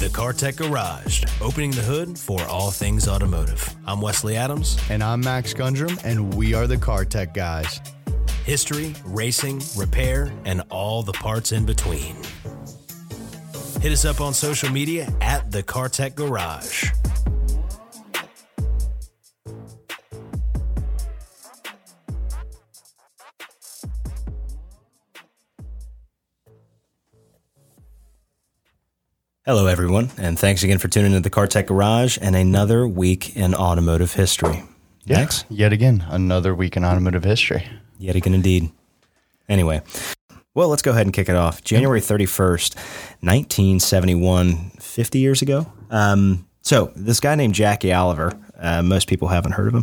The CarTech Garage, opening the hood for all things automotive. I'm Wesley Adams. And I'm Max Gundrum, and we are the Car Tech guys. History, racing, repair, and all the parts in between. Hit us up on social media at the CarTech Garage. Hello, everyone, and thanks again for tuning into the CarTech Garage and another week in automotive history. Max? Yet again, another week in automotive history. Yet again, indeed. Anyway, well, let's go ahead and kick it off. January 31st, 1971, 50 years ago. Um, so, this guy named Jackie Oliver, uh, most people haven't heard of him.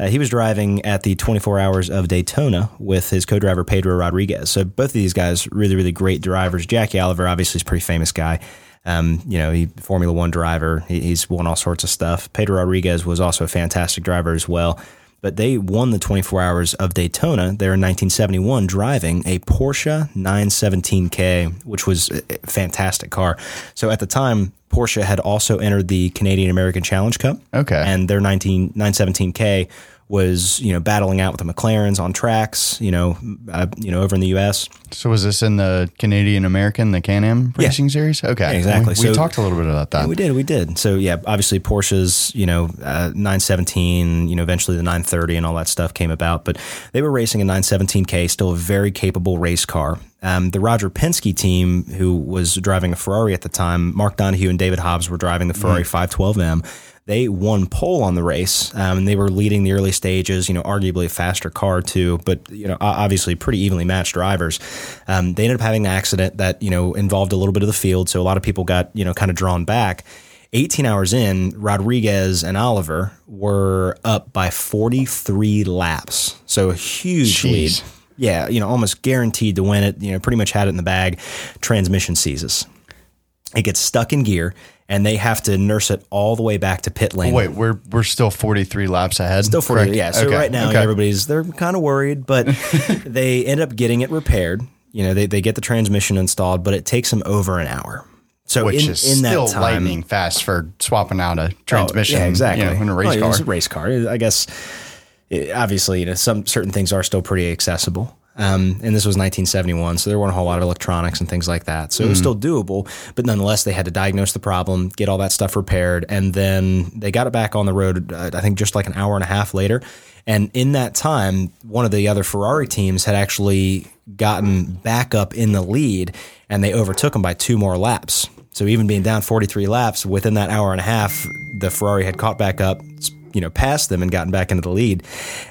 Uh, he was driving at the 24 Hours of Daytona with his co driver, Pedro Rodriguez. So, both of these guys, really, really great drivers. Jackie Oliver, obviously, is a pretty famous guy. Um, you know, he Formula One driver. He, he's won all sorts of stuff. Pedro Rodriguez was also a fantastic driver as well. But they won the 24 Hours of Daytona there in 1971, driving a Porsche 917K, which was a fantastic car. So at the time, Porsche had also entered the Canadian American Challenge Cup. Okay. And their 19, 917K was you know battling out with the McLarens on tracks, you know, uh, you know over in the U.S. So was this in the Canadian American, the Can-Am Yeah. Racing Series? Okay, Exactly. We, we So- talked a little bit about that. Yeah, we did, we did. So yeah, obviously Porsche's, you know, uh, 917, you know, eventually the 930 and all that stuff came about, but they were racing a 917K, still a very capable race car. Um, the Roger Penske team, who was driving a Ferrari at the time, Mark Donohue and David Hobbs were driving the Ferrari 512M. They won pole on the race, um, and they were leading the early stages. You know, arguably a faster car too, but you know, obviously pretty evenly matched drivers. Um, they ended up having an accident that you know involved a little bit of the field, so a lot of people got you know kind of drawn back. 18 hours in, Rodriguez and Oliver were up by 43 laps, so a huge Jeez. lead. Yeah, you know, almost guaranteed to win it. You know, pretty much had it in the bag. Transmission seizes. It gets stuck in gear, and they have to nurse it all the way back to pit lane. Wait, we're we're still 43 laps ahead. Still 40, correct? yeah. So Okay, right now, okay. everybody's they're kind of worried, but they end up getting it repaired. You know, they, they get the transmission installed, but it takes them over an hour. So which in, is in that still time, lightning fast for swapping out a transmission. Oh, yeah, exactly. you know, in a race oh, Well, car. It's a race car. I guess it, obviously, you know, some certain things are still pretty accessible. Um, and this was 1971, so there weren't a whole lot of electronics and things like that. So it Mm-hmm. was still doable, but nonetheless, they had to diagnose the problem, get all that stuff repaired, and then they got it back on the road. Uh, I think just like an hour and a half later. And in that time, one of the other Ferrari teams had actually gotten back up in the lead, and they overtook them by two more laps. So even being down 43 laps within that hour and a half, the Ferrari had caught back up, you know, past them and gotten back into the lead.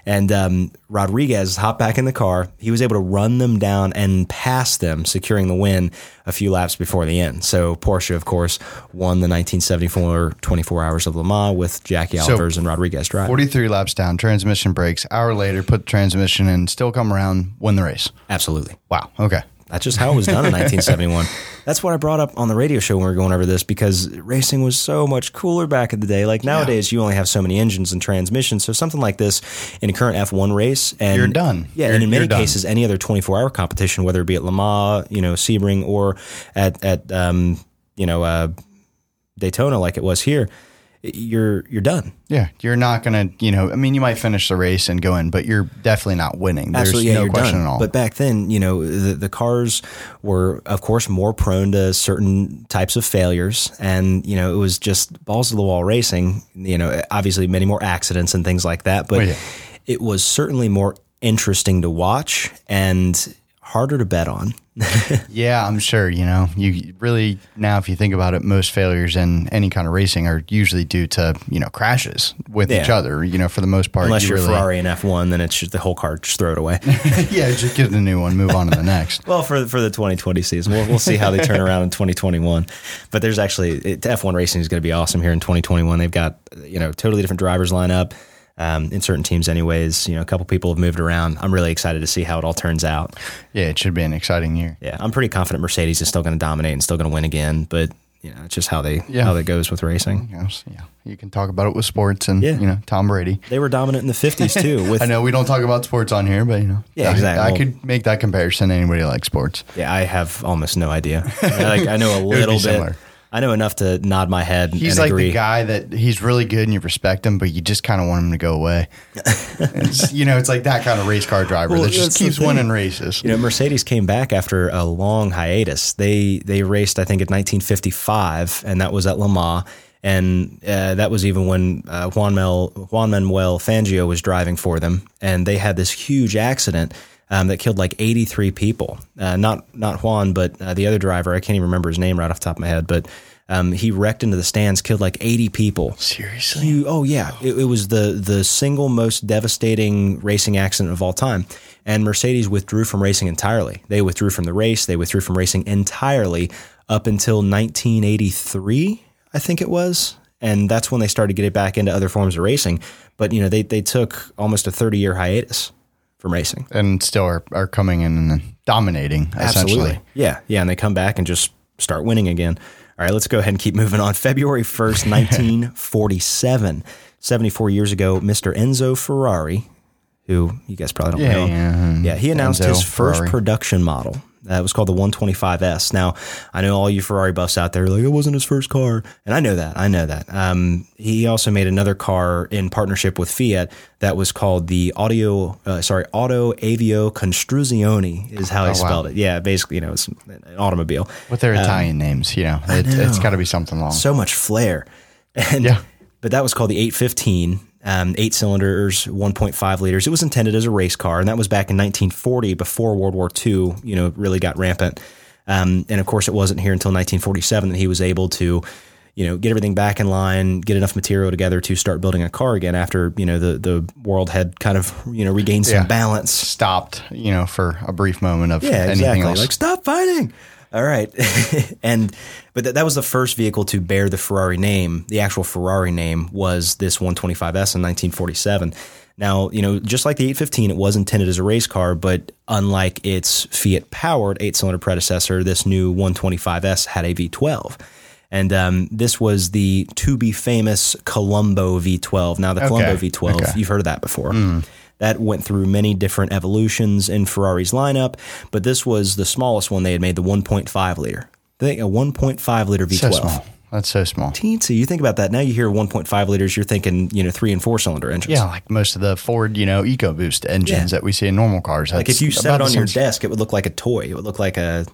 And um, Rodriguez hopped back in the car. He was able to run them down and pass them, securing the win a few laps before the end. So Porsche, of course, won the 1974 24 Hours of Le Mans with Jackie So, Olivers and Rodriguez driving. 43 laps down, transmission breaks. Hour later, put the transmission in, still come around, win the race. Absolutely. Wow. Okay. That's just how it was done in 1971. That's what I brought up on the radio show when we were going over this because racing was so much cooler back in the day. Like nowadays, you only have so many engines and transmissions. So something like this in a current F1 race, and You're done. Yeah, You're- and in many done. cases, any other 24 hour competition, whether it be at Le Mans, you know, Sebring, or at at um, you know uh, Daytona, like it was here, you're you're done. Yeah, you're not gonna, you know, I mean, you might finish the race and go in, but you're definitely not winning. There's Absolutely, yeah, no question done. at all. But back then, you know, the, the cars were, of course, more prone to certain types of failures, and you know, it was just balls to the wall racing. You know, obviously, many more accidents and things like that, but Oh, yeah. it was certainly more interesting to watch and harder to bet on. yeah, I'm sure. You know, you really now, if you think about it, most failures in any kind of racing are usually due to you know crashes with each other. You know, for the most part, Unless you you're really, Ferrari and F1, then it's just the whole car just throw it away. yeah, just get a new one, move on to the next. Well, for for the 2020 season, we'll, we'll see how they turn around in 2021. But there's actually it, F1 racing is going to be awesome here in 2021. They've got you know totally different drivers line up um, in certain teams, anyways. You know, a couple people have moved around. I'm really excited to see how it all turns out. Yeah, it should be an exciting year. Yeah, I'm pretty confident Mercedes is still going to dominate and still going to win again. But you know, it's just how they Yeah. how that goes with racing. Yeah, you can talk about it with sports and Yeah. you know Tom Brady. They were dominant in the fifties too. With I know we don't talk about sports on here, but you know, Yeah, I- exactly. I, could make that comparison. to Anybody like sports? yeah, I have almost no idea. I, like, I know a little bit. similar. I know enough to nod my head. He's like agree. the guy that he's really good and you respect him, but you just kind of want him to go away. you know, it's like that kind of race car driver Well, that just keeps winning races. You know, Mercedes came back after a long hiatus. They they raced, I think, in 1955, and that was at Le Mans. And uh, that was even when uh, Juan, Mel, Juan Manuel Fangio was driving for them, and they had this huge accident um, that killed like 83 people. Uh, not not Juan, but uh, the other driver. I can't even remember his name right off the top of my head, but um, he wrecked into the stands, killed like 80 people. Seriously? You, oh yeah, it, it was the the single most devastating racing accident of all time. And Mercedes withdrew from racing entirely. They withdrew from the race. They withdrew from racing entirely up until 1983, I think it was. And that's when they started getting back into other forms of racing. But you know, they they took almost a 30 year hiatus from racing. And still are, are coming in and dominating, essentially. Yeah, yeah, and they come back and just start winning again. All right, let's go ahead and keep moving on. February 1st, 1947, 74 years ago, Mr. Enzo Ferrari, who you guys probably don't Yeah, know. yeah, Yeah, he announced Enzo his first Ferrari. production model. Uh, it was called the 125S. Now, I know all you Ferrari buffs out there are like, it wasn't his first car. And I know that. I know that. Um, he also made another car in partnership with Fiat that was called the Audio, uh, sorry, Auto Avio Construzione is how he Oh, wow. spelled it. Yeah, basically, you know, it's an automobile. With their Italian names, you know, it, it's got to be something long. So much flair. And, Yeah. But that was called the 815, um, eight cylinders, 1.5 liters. It was intended as a race car, and that was back in 1940 before World War II, you know, really got rampant. Um, and of course, it wasn't here until 1947 that he was able to, you know, get everything back in line, get enough material together to start building a car again after, you know, the, the world had kind of, you know, regained some Yeah. balance. Stopped, you know, for a brief moment of Yeah, anything exactly. else. Like stop fighting. All right, and but that, that was the first vehicle to bear the Ferrari name. The actual Ferrari name was this 125S in 1947. Now, you know, just like the 815, it was intended as a race car, but unlike its Fiat powered eight cylinder predecessor, this new 125S had a V12. And um, this was the to be famous Colombo V12. Now, the Colombo Okay. V12, Okay. you've heard of that before. That went through many different evolutions in Ferrari's lineup, but this was the smallest one they had made, the 1.5 liter. Think a 1.5 liter V12. so small. That's so small. Teensy. You think about that. Now you hear 1.5 liters, you're thinking, you know, three and four cylinder engines. Yeah, like most of the Ford, you know, EcoBoost engines Yeah. that we see in normal cars. Like if you set it on your desk, it would look like a toy. It would look like a,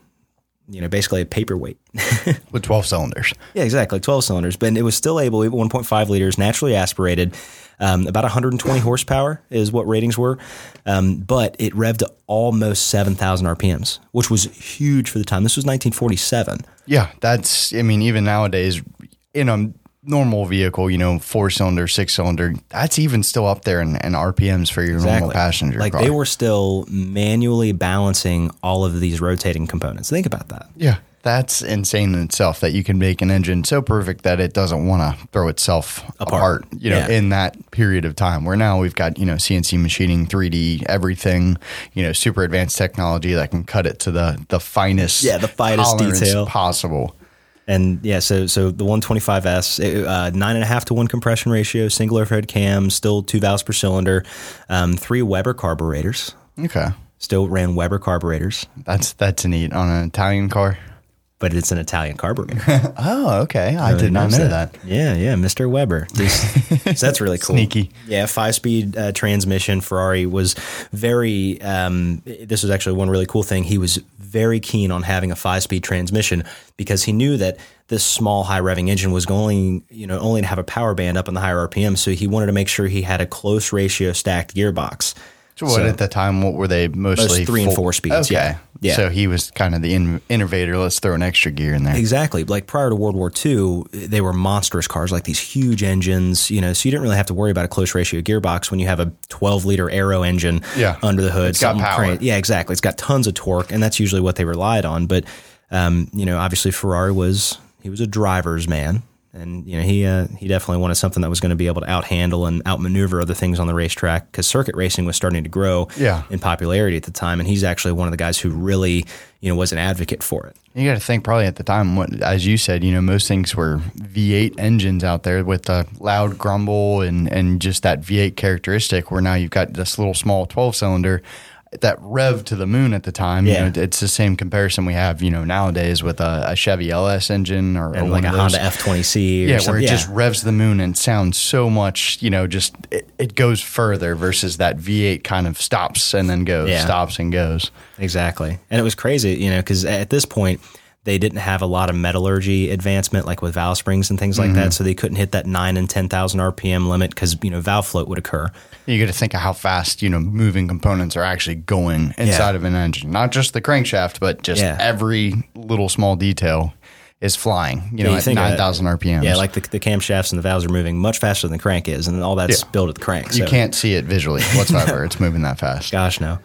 you know, basically a paperweight. with 12 cylinders. Yeah, exactly. 12 cylinders, but it was still able, 1.5 liters, naturally aspirated. Um, about 120 horsepower is what ratings were, um, but it revved to almost 7,000 RPMs, which was huge for the time. This was 1947. Yeah, that's, I mean, even nowadays in a normal vehicle, you know, four cylinder, six cylinder, that's even still up there in, in RPMs for your normal passenger Like car. they were still manually balancing all of these rotating components. Think about that. yeah, that's insane in itself that you can make an engine so perfect that it doesn't want to throw itself Apart. apart, you know, Yeah. in that period of time. Where now we've got, you know, CNC machining, 3D, everything, you know, super advanced technology that can cut it to the, the finest, Yeah, the finest detail. possible. And yeah, so so the 125S, it, uh, nine and a half to one compression ratio, single overhead cam, still two valves per cylinder, um, three Weber carburetors, Okay. still ran Weber carburetors, That's, that's neat on an Italian car. But it's an Italian carburetor. Oh, okay. I Really did not know that. Yeah, yeah, Mr. Weber. This- so that's really cool. Sneaky. Yeah, five speed uh, transmission. Ferrari was very. Um, this was actually one really cool thing. He was very keen on having a five speed transmission because he knew that this small high revving engine was going, you know, only to have a power band up in the higher RPM. So he wanted to make sure he had a close ratio stacked gearbox. So, what at the time? What were they mostly? Most three and four speeds, yeah. Yeah. So he was kind of the in- innovator. Let's throw an extra gear in there. Exactly. Like prior to World War II, they were monstrous cars, like these huge engines, you know, so you didn't really have to worry about a close ratio gearbox when you have a 12 liter aero engine Yeah. under the hood. It's got power. Yeah, exactly. It's got tons of torque, and that's usually what they relied on. But, um, you know, obviously Ferrari was, he was a driver's man. And you know he uh, he definitely wanted something that was going to be able to outhandle and outmaneuver other things on the racetrack because circuit racing was starting to grow Yeah. in popularity at the time, and he's actually one of the guys who really you know was an advocate for it. You got to think probably at the time, what, as you said, you know, most things were V8 engines out there with the loud grumble and, and just that V8 characteristic. Where now you've got this little small 12 cylinder that rev to the moon at the time. Yeah. You know, it's the same comparison we have, you know, nowadays with a, a Chevy LS engine or, or like a Honda F twenty C, Yeah, or where something. it just revs the moon and sounds so much, you know, just it, it goes further versus that V8 kind of stops and then goes, Yeah. stops and goes. Exactly. And it was crazy, you know, because at this point, they didn't have a lot of metallurgy advancement like with valve springs and things like Mm-hmm. that. So they couldn't hit that nine and 10,000 RPM limit because, you know, valve float would occur. You got to think of how fast, you know, moving components are actually going inside Yeah. of an engine. Not just the crankshaft, but just Yeah. every little small detail is flying, you know, you at that. 9,000 RPMs. Yeah, like the, the camshafts and the valves are moving much faster than the crank is. And all that's Yeah. built at the crank. you can't see it visually whatsoever. it's moving that fast. Gosh, no.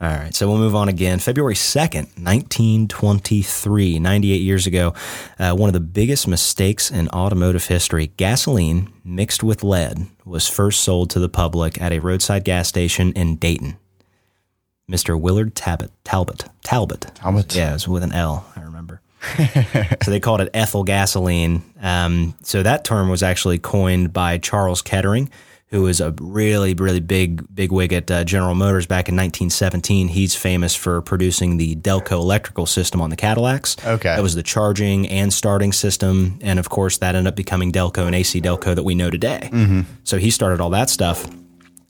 All right. So we'll move on again. February 2nd, 1923, 98 years ago, uh, one of the biggest mistakes in automotive history gasoline mixed with lead was first sold to the public at a roadside gas station in Dayton. Mr. Willard Talbot. Talbot. Talbot. Talbot. Yeah, it was with an L, I remember. so they called it ethyl gasoline. Um, so that term was actually coined by Charles Kettering, who was a really, really big, big wig at uh, General Motors back in 1917. He's famous for producing the Delco electrical system on the Cadillacs. Okay. That was the charging and starting system. And of course, that ended up becoming Delco and AC Delco that we know today. So he started all that stuff.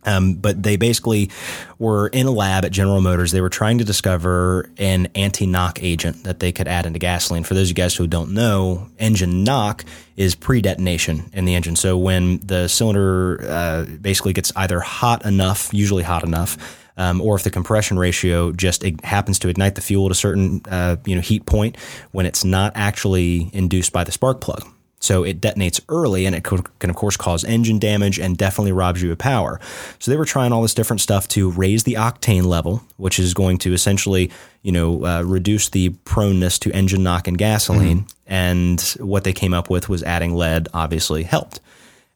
Um, but they basically were in a lab at General Motors. They were trying to discover an anti knock agent that they could add into gasoline. For those of you guys who don't know, engine knock is pre detonation in the engine. So when the cylinder uh, basically gets either hot enough, usually hot enough, um, or if the compression ratio just happens to ignite the fuel at a certain uh, you know heat point when it's not actually induced by the spark plug. So it detonates early and it could, can, of course, cause engine damage and definitely robs you of power. So they were trying all this different stuff to raise the octane level, which is going to essentially, you know, uh, reduce the proneness to engine knock in gasoline. And what they came up with was adding lead, obviously, helped.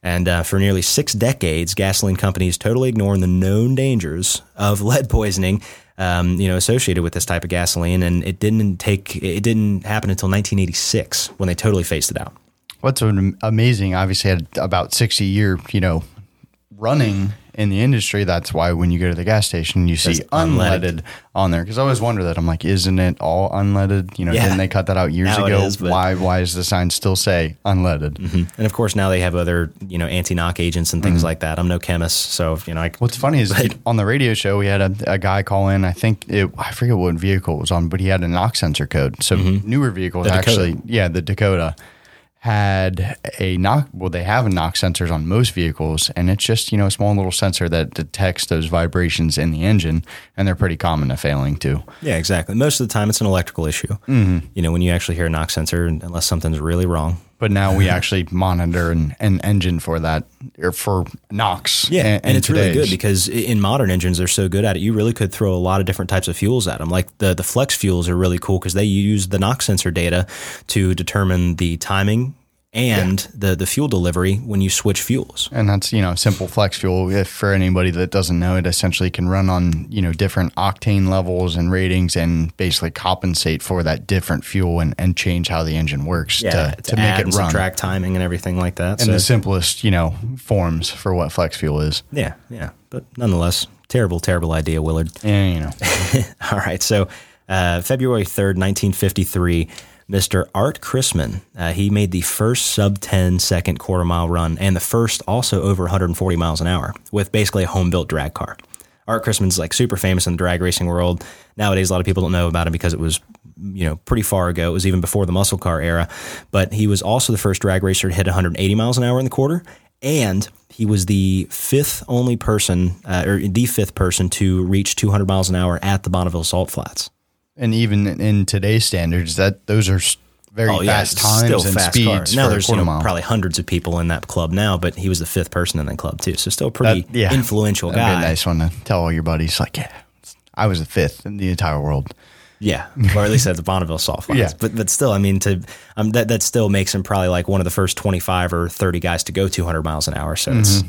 And uh, for nearly six decades, gasoline companies totally ignoring the known dangers of lead poisoning, um, you know, associated with this type of gasoline. And it didn't take, it didn't happen until 1986 when they totally phased it out. What's am- amazing, obviously, had about 60 year, you know, running in the industry. That's why when you go to the gas station, you see unleaded. unleaded on there. Because I always wonder that. I'm like, isn't it all unleaded? You know, Yeah. didn't they cut that out years Now ago? is, why? Why does the sign still say unleaded? And of course, now they have other, you know, anti-knock agents and things like that. I'm no chemist, so you know, I, What's funny is on the radio show we had a, a guy call in. I think it, I forget what vehicle it was on, but he had a knock sensor code. So newer vehicles Mm-hmm. The Dakota. actually, yeah, the Dakota had a knock. Well, they have knock sensors on most vehicles, and it's just you know a small little sensor that detects those vibrations in the engine, and they're pretty common to failing too. yeah, exactly. Most of the time, it's an electrical issue. Mm-hmm. You know, when you actually hear a knock sensor, unless something's really wrong. But now we actually monitor an, an engine for that or for knocks. Yeah, and in it's really good because in modern engines, they're so good at it. You really could throw a lot of different types of fuels at them. Like the the flex fuels are really cool because they use the knock sensor data to determine the timing and the the fuel delivery when you switch fuels. And that's, you know, simple flex fuel. If for anybody that doesn't know, it essentially can run on, you know, different octane levels and ratings and basically compensate for that different fuel and, and change how the engine works to, to, make add it run. subtract timing and everything like that. And So the simplest, you know, forms for what flex fuel is. yeah, yeah, but nonetheless, terrible, terrible idea, Willard. And, you know, All right. So, uh, February 3rd, 1953, Mr. Art Chrisman, uh, he made the first sub 10 second quarter mile run and the first also over 140 miles an hour with basically a home built drag car. Art Chrisman's like super famous in the drag racing world. Nowadays, a lot of people don't know about him because it was, you know, pretty far ago. It was even before the muscle car era. But he was also the first drag racer to hit 180 miles an hour in the quarter. And he was the fifth only person, uh, or the fifth person to reach 200 miles an hour at the Bonneville Salt Flats. And even in today's standards, that those are very fast it's times and speeds. Now there's you know, probably hundreds of people in that club now, but he was the fifth person in that club too. So still a pretty That- yeah. influential That'd be guy. a nice one to tell all your buddies. Like, yeah, I was the fifth in the entire world. Yeah, or at least at the Bonneville Salt Flats. Yeah. But but still, I mean, to um, that that still makes him probably like one of the first twenty five or thirty guys to go two hundred miles an hour. So it's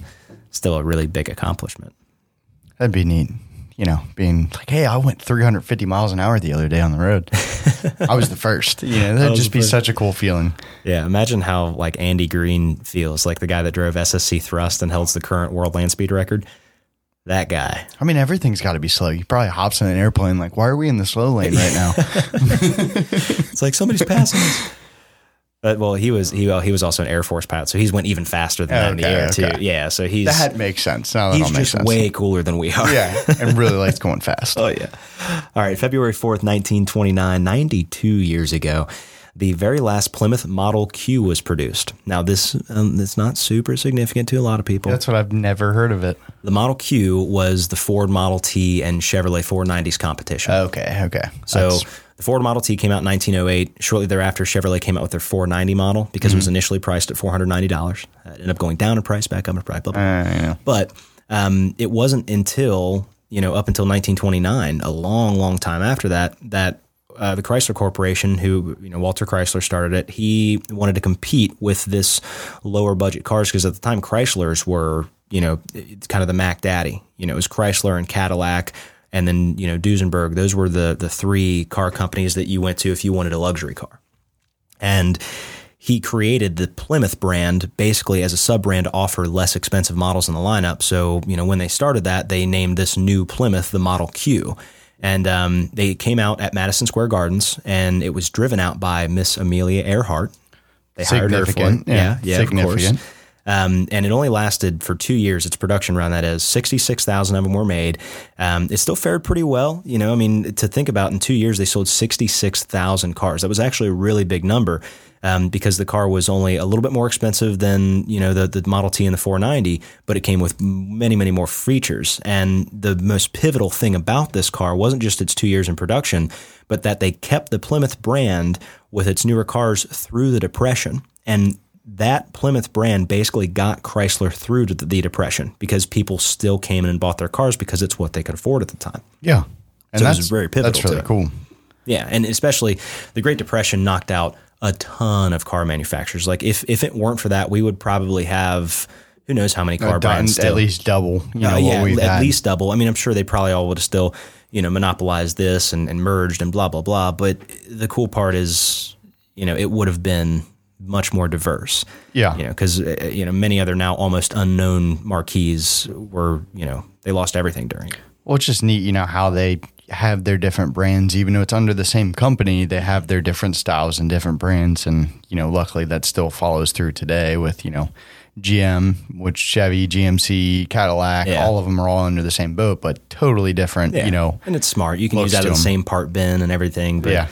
still a really big accomplishment. That'd be neat. You know, being like, hey, I went 350 miles an hour the other day on the road. I was the first. You know, that'd just be first. such a cool feeling. Yeah, imagine how like Andy Green feels, like the guy that drove SSC Thrust and holds the current world land speed record. That guy. I mean, everything's got to be slow. You probably hops in an airplane like, why are we in the slow lane right now? It's like somebody's passing us. But well, he was he well, he was also an Air Force pilot, so he's went even faster than that in the Okay, air okay. too. Yeah, so he's that makes sense. Now that he's all makes just sense. way cooler than we are. yeah, and really likes going fast. Oh, yeah. All right. February 4th, 1929, 92 years ago, the very last Plymouth Model Q was produced. Now, this um, it's not super significant to a lot of people. That's what I've never heard of it. the Model Q was the Ford Model T and Chevrolet 490s competition. Okay, okay. so That's- the Ford Model T came out in 1908. Shortly thereafter, Chevrolet came out with their 490 model because it was Mm-hmm. initially priced at $490. Uh, It ended up going down in price, back up in price, blah, blah, uh. But um, it wasn't until you know up until 1929, a long, long time after that, that uh, the Chrysler Corporation, who you know Walter Chrysler started it, he wanted to compete with this lower budget cars because at the time Chryslers were you know it's kind of the Mac Daddy. You know, it was Chrysler and Cadillac. And then you know Duesenberg; those were the the three car companies that you went to if you wanted a luxury car and he created the Plymouth brand basically as a sub brand to offer less expensive models in the lineup. So, you know, when they started that, they named this new Plymouth the Model Q. And um, they came out at Madison Square Gardens, and it was driven out by Miss Amelia Earhart. They hired her for it. Yeah, Yeah, yeah, of course. Um, and it only lasted for two years. Its production run, that is, sixty-six thousand of them were made. Um, it still fared pretty well. You know, I mean, to think about, in two years they sold sixty-six thousand cars. That was actually a really big number um, because the car was only a little bit more expensive than you know the the Model T and the 490, but it came with many, many more features. And the most pivotal thing about this car wasn't just its two years in production, but that they kept the Plymouth brand with its newer cars through the Depression. And that Plymouth brand basically got Chrysler through to the, the Depression because people still came in and bought their cars because it's what they could afford at the time. Yeah. And So it was that's very pivotal That's to really cool. Yeah, and especially the Great Depression knocked out a ton of car manufacturers. Like if if it weren't for that, we would probably have who knows how many car Done brands still. at least double. You know Uh, yeah, what we've at had. least double. I mean, I'm sure they probably all would have still, you know, monopolized this and, and merged and blah blah blah. But the cool part is, you know, it would have been much more diverse. Yeah. you know, because uh, you know many other now almost unknown marquees were, you know, they lost everything during. it. Well, it's just neat, you know, how they have their different brands, even though it's under the same company, they have their different styles and different brands. And, you know, luckily that still follows through today with, you know, GM, which Chevy, GMC, Cadillac, Yeah. all of them are all under the same boat, but totally different, you know. and it's smart. You can use out of the same part bin and everything. But Yeah.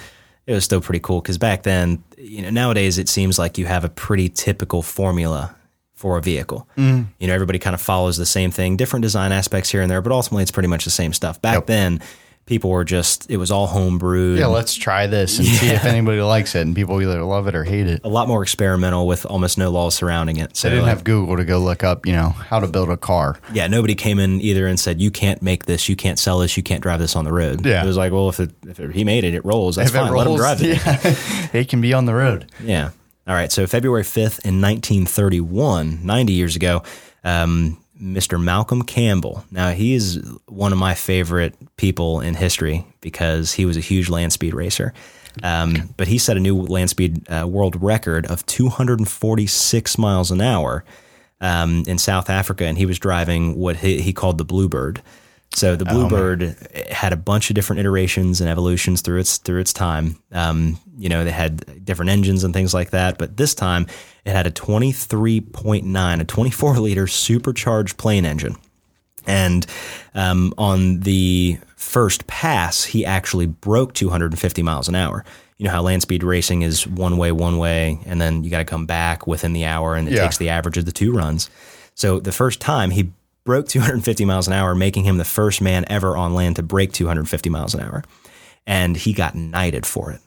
It was still pretty cool because back then, you know, nowadays it seems like you have a pretty typical formula for a vehicle. Mm-hmm. You know, everybody kind of follows the same thing, different design aspects here and there, but ultimately it's pretty much the same stuff. Back Yep. then, people were just it was all homebrewed. Yeah, let's try this and see if anybody likes it. And people either love it or hate it. a lot more experimental with almost no laws surrounding it. So They didn't like, have Google to go look up, you know, how to build a car. yeah, nobody came in either and said you can't make this, you can't sell this, you can't drive this on the road. Yeah. it was like, well, if it, if it, he made it, it rolls. That's If fine. Let him drive it. yeah, it can be on the road. Yeah. All right. So February 5th in 1931, 90 years ago, um, Mr. Malcolm Campbell. Now, he is one of my favorite people in history because he was a huge land speed racer. Um, but he set a new land speed uh, world record of 246 miles an hour um, in South Africa, and he was driving what he, he called the Bluebird. So the Bluebird had a bunch of different iterations and evolutions through its through its time. Um, you know, they had different engines and things like that, but this time it had a 23.9, a 24 liter supercharged plane engine. And um, on the first pass, he actually broke 250 miles an hour. You know how land speed racing is one way, one way, and then you got to come back within the hour, and it Yeah. takes the average of the two runs. So the first time he broke 250 miles an hour, making him the first man ever on land to break 250 miles an hour. And he got knighted for it.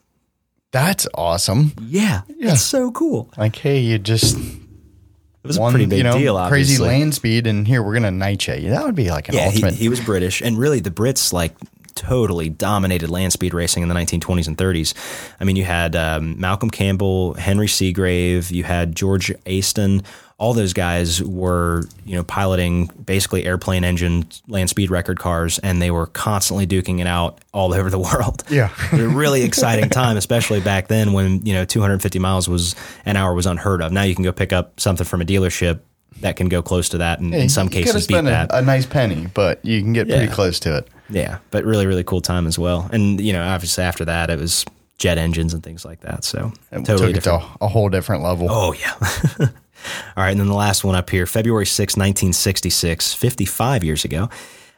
That's awesome. Yeah, Yeah. it's so cool. Like, hey, you just It was one, a pretty big you know, deal. crazy Obviously. land speed, and here we're gonna knight you. That would be like an Yeah, he, he was British, and really the Brits like totally dominated land speed racing in the 1920s and 30s. I mean, you had um, Malcolm Campbell, Henry Segrave, you had George Aston. All those guys were, you know, piloting basically airplane engine land speed record cars, and they were constantly duking it out all over the world. Yeah. it was a really exciting time, especially back then when you know 250 miles was an hour was unheard of. Now you can go pick up something from a dealership that can go close to that, and in some cases beat spent a, that. a nice penny, but you can get pretty close to it. Yeah, but really, really cool time as well. And you know, obviously after that, it was jet engines and things like that. So It totally took it different. to a whole different level. Oh yeah. All right, and then the last one up here, February 6, 1966, 55 years ago.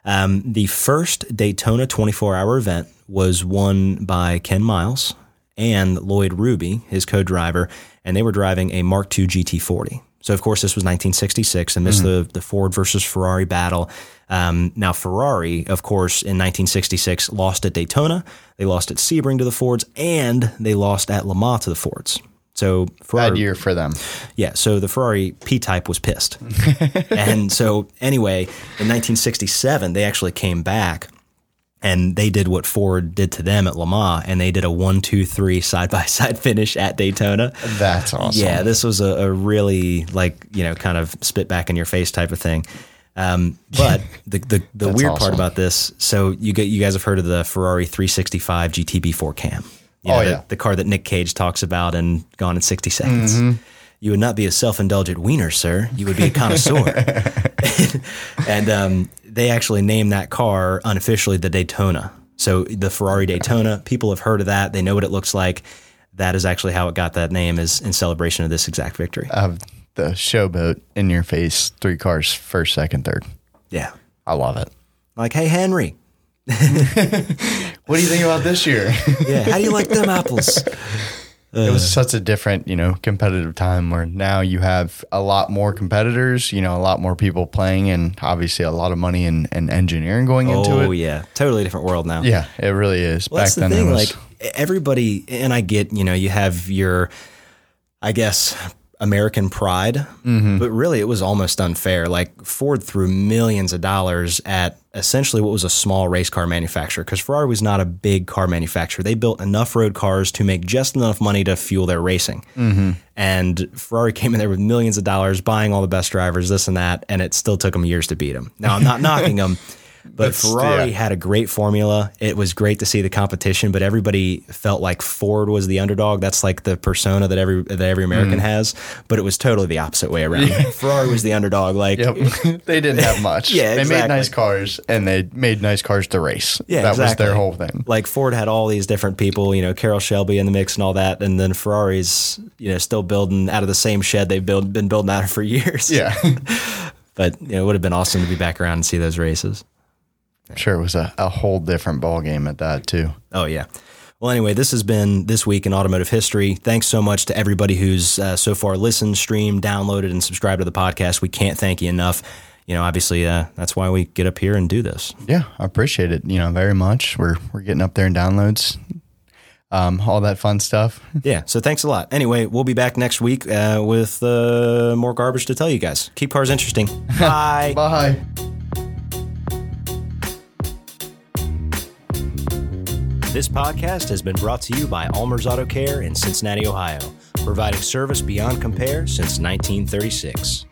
Um, the first Daytona 24-hour event was won by Ken Miles and Lloyd Ruby, his co-driver, and they were driving a Mark II GT40. So, of course, this was 1966, and this is the, the Ford versus Ferrari battle. Um, now, Ferrari, of course, in 1966 lost at Daytona, they lost at Sebring to the Fords, and they lost at Le Mans to the Fords. So, Ferrari, Bad year for them. yeah, so the Ferrari P Type was pissed. and so, anyway, in 1967, they actually came back and they did what Ford did to them at Le Mans, and they did a one, two, three side by side finish at Daytona. That's awesome. Yeah, this was a, a really like you know kind of spit back in your face type of thing. Um, but the the, the weird part about this, so you get you guys have heard of the Ferrari 365 GTB4 Cam. You Oh, the, yeah. the car that Nick Cage talks about in Gone in 60 Seconds. Mm-hmm. You would not be a self indulgent wiener, sir. You would be a connoisseur. and um, they actually named that car unofficially the Daytona. So the Ferrari Daytona, people have heard of that. They know what it looks like. That is actually how it got that name, is in celebration of this exact victory. Of the showboat in your face, three cars, first, second, third. yeah. I love it. Like, hey, Henry. What do you think about this year? Yeah. How do you like them apples? it was uh, such a different, you know, competitive time where now you have a lot more competitors, you know, a lot more people playing, and obviously a lot of money and, and engineering going into oh, it. Oh, yeah. Totally different world now. Yeah, it really is. Well, Back that's the then, thing. it was. Like everybody, and I get, you know, you have your, I guess, American pride, Mm-hmm. but really it was almost unfair. Like Ford threw millions of dollars at essentially what was a small race car manufacturer because Ferrari was not a big car manufacturer. They built enough road cars to make just enough money to fuel their racing. Mm-hmm. And Ferrari came in there with millions of dollars, buying all the best drivers, this and that, and it still took them years to beat them. Now, I'm not knocking them. But That's- Ferrari yeah. had a great formula. It was great to see the competition, but everybody felt like Ford was the underdog. That's like the persona that every that every American Mm. has. But it was totally the opposite way around. Ferrari was the underdog. Like, Yep. they didn't have much. Yeah, They made nice cars and they made nice cars to race. yeah, that exactly. was their whole thing. Like Ford had all these different people, you know, Carroll Shelby in the mix and all that, and then Ferrari's, you know, still building out of the same shed they've build, been building out of for years. Yeah. But you know, it would have been awesome to be back around and see those races. I'm sure it was a, a whole different ball game at that too. Oh yeah. Well, anyway, this has been this week in automotive history. Thanks so much to everybody who's uh, so far listened, streamed, downloaded, and subscribed to the podcast. We can't thank you enough. You know, obviously, uh, that's why we get up here and do this. Yeah, I appreciate it. You know, very much. We're we're getting up there in downloads, um, all that fun stuff. Yeah. So thanks a lot. Anyway, we'll be back next week uh, with uh, more garbage to tell you guys. Keep cars interesting. Bye. Bye. This podcast has been brought to you by Almer's Auto Care in Cincinnati, Ohio, providing service beyond compare since 1936.